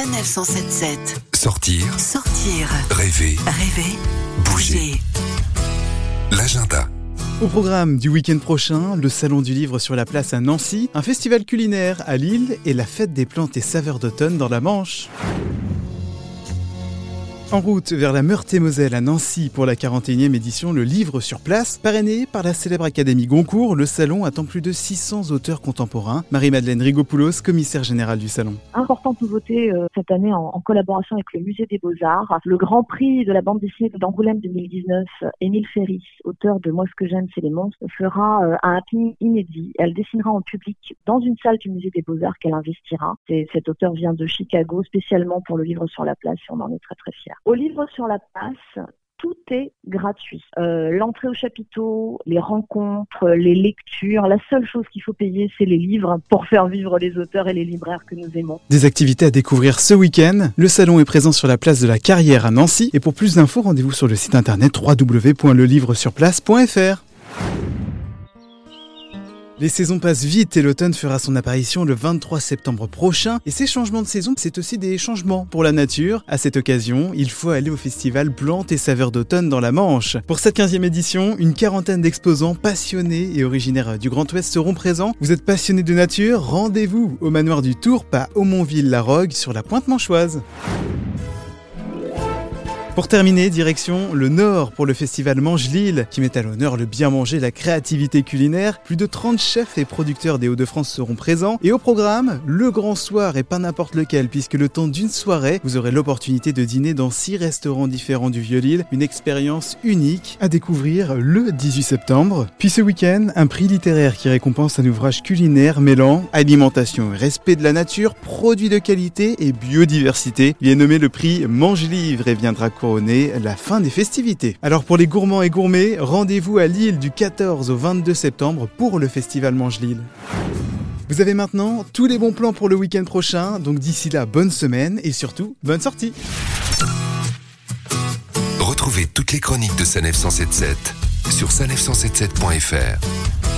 Sanef 177. Sortir, Sortir, rêver, rêver, bouger. bouger. L'agenda. Au programme du week-end prochain, le Salon du Livre sur la place à Nancy, un festival culinaire à Lille et la fête des plantes et saveurs d'automne dans la Manche. En route vers la Meurthe-et-Moselle à Nancy pour la 41e édition Le Livre sur place, parrainé par la célèbre Académie Goncourt, le salon attend plus de 600 auteurs contemporains. Marie-Madeleine Rigopoulos, commissaire générale du salon. Importante nouveauté euh, cette année en, collaboration avec le Musée des Beaux-Arts. Le Grand Prix de la bande dessinée d'Angoulême 2019, Émile Ferris, auteur de Moi ce que j'aime c'est les monstres, fera euh, un happening inédit. Elle dessinera en public dans une salle du Musée des Beaux-Arts qu'elle investira. Et cet auteur vient de Chicago spécialement pour le livre sur la place et on en est très très fiers. Au livre sur la place, tout est gratuit. Euh, L'entrée au chapiteau, les rencontres, les lectures. La seule chose qu'il faut payer, c'est les livres pour faire vivre les auteurs et les libraires que nous aimons. Des activités à découvrir ce week-end. Le salon est présent sur la place de la Carrière à Nancy. Et pour plus d'infos, rendez-vous sur le site internet www.relivresurplace.fr. Les saisons passent vite et l'automne fera son apparition le 23 septembre prochain. Et ces changements de saison, c'est aussi des changements pour la nature. À cette occasion, il faut aller au festival Plantes et Saveurs d'automne dans la Manche. Pour cette 15e édition, une quarantaine d'exposants passionnés et originaires du Grand Ouest seront présents. Vous êtes passionné de nature? Rendez-vous au manoir du Tourpe à Aumonville-la-Rogue sur la pointe manchoise. Pour terminer, direction le Nord pour le festival Mange Lille, qui met à l'honneur le bien manger la créativité culinaire. Plus de 30 chefs et producteurs des Hauts-de-France seront présents. Et au programme, le grand soir et pas n'importe lequel, puisque le temps d'une soirée, vous aurez l'opportunité de dîner dans 6 restaurants différents du Vieux-Lille. Une expérience unique à découvrir le 18 septembre. Puis ce week-end, un prix littéraire qui récompense un ouvrage culinaire mêlant alimentation respect de la nature, produits de qualité et biodiversité. Il est nommé le prix Mange Livre et viendra la fin des festivités. Alors pour les gourmands et gourmets, rendez-vous à Lille du 14 au 22 septembre pour le festival Mange Lille. Vous avez maintenant tous les bons plans pour le week-end prochain, donc d'ici là, bonne semaine et surtout, bonne sortie Retrouvez toutes les chroniques de Sanef 177 sur sanef177.fr.